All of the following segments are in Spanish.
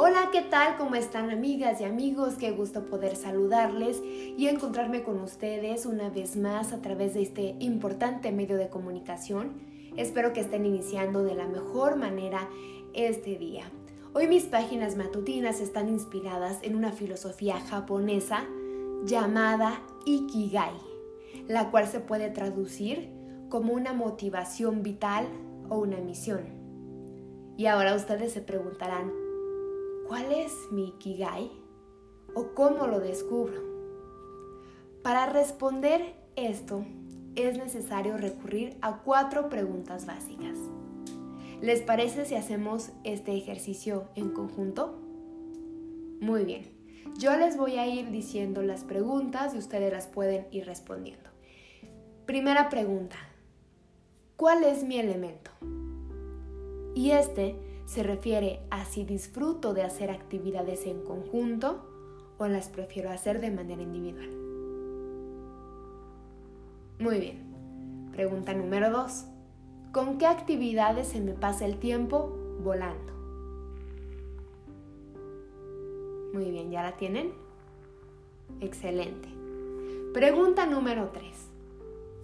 Hola, ¿qué tal? ¿Cómo están amigas y amigos? Qué gusto poder saludarles y encontrarme con ustedes una vez más a través de este importante medio de comunicación. Espero que estén iniciando de la mejor manera este día. Hoy mis páginas matutinas están inspiradas en una filosofía japonesa llamada Ikigai, la cual se puede traducir como una motivación vital o una misión. Y ahora ustedes se preguntarán, ¿Cuál es mi Ikigai? ¿O cómo lo descubro? Para responder esto es necesario recurrir a cuatro preguntas básicas. ¿Les parece si hacemos este ejercicio en conjunto? Muy bien. Yo les voy a ir diciendo las preguntas y ustedes las pueden ir respondiendo. Primera pregunta. ¿Cuál es mi elemento? Y este se refiere a si disfruto de hacer actividades en conjunto o las prefiero hacer de manera individual. Muy bien. Pregunta número 2. ¿Con qué actividades se me pasa el tiempo volando? Muy bien, ¿ya la tienen? Excelente. Pregunta número 3.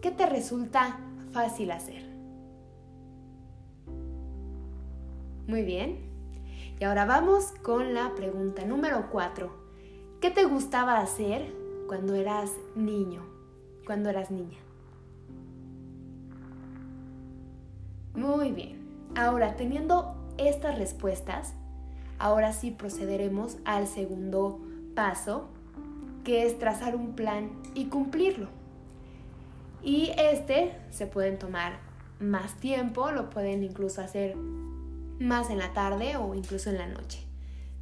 ¿Qué te resulta fácil hacer? Muy bien. Y ahora vamos con la pregunta número 4. ¿Qué te gustaba hacer cuando eras niño? Cuando eras niña. Muy bien. Ahora, teniendo estas respuestas, ahora sí procederemos al segundo paso, que es trazar un plan y cumplirlo. Y este se pueden tomar más tiempo, lo pueden incluso hacer más en la tarde o incluso en la noche.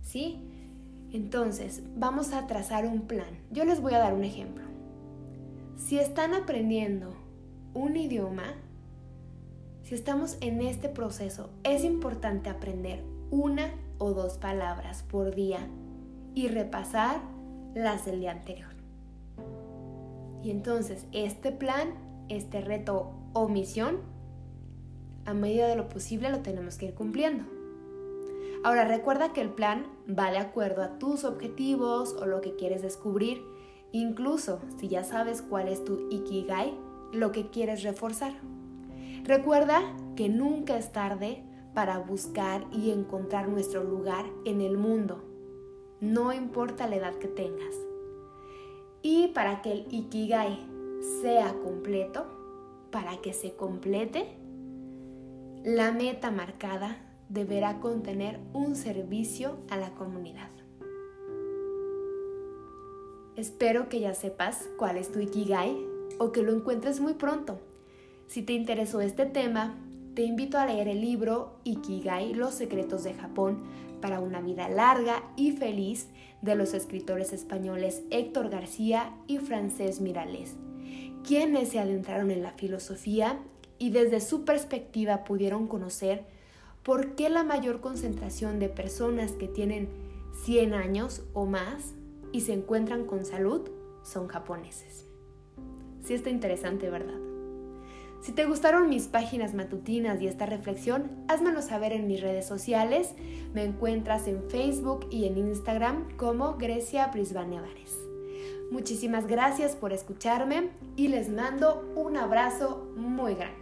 ¿Sí? Entonces, vamos a trazar un plan. Yo les voy a dar un ejemplo. Si están aprendiendo un idioma, si estamos en este proceso, es importante aprender una o dos palabras por día y repasar las del día anterior. Y entonces este plan, este reto o misión a medida de lo posible lo tenemos que ir cumpliendo. Ahora recuerda que el plan va de acuerdo a tus objetivos o lo que quieres descubrir, incluso si ya sabes cuál es tu ikigai, lo que quieres reforzar. Recuerda que nunca es tarde para buscar y encontrar nuestro lugar en el mundo, no importa la edad que tengas. Y para que el ikigai sea completo, para que se complete, la meta marcada deberá contener un servicio a la comunidad. Espero que ya sepas cuál es tu Ikigai o que lo encuentres muy pronto. Si te interesó este tema, te invito a leer el libro Ikigai, Los secretos de Japón para una vida larga y feliz de los escritores españoles Héctor García y Francés Miralles, quienes se adentraron en la filosofía y desde su perspectiva pudieron conocer por qué la mayor concentración de personas que tienen 100 años o más y se encuentran con salud son japoneses. Sí está interesante, ¿verdad? Si te gustaron mis páginas matutinas y esta reflexión, házmelo saber en mis redes sociales. Me encuentras en Facebook y en Instagram como Grecia Brisbane Muchísimas gracias por escucharme y les mando un abrazo muy grande.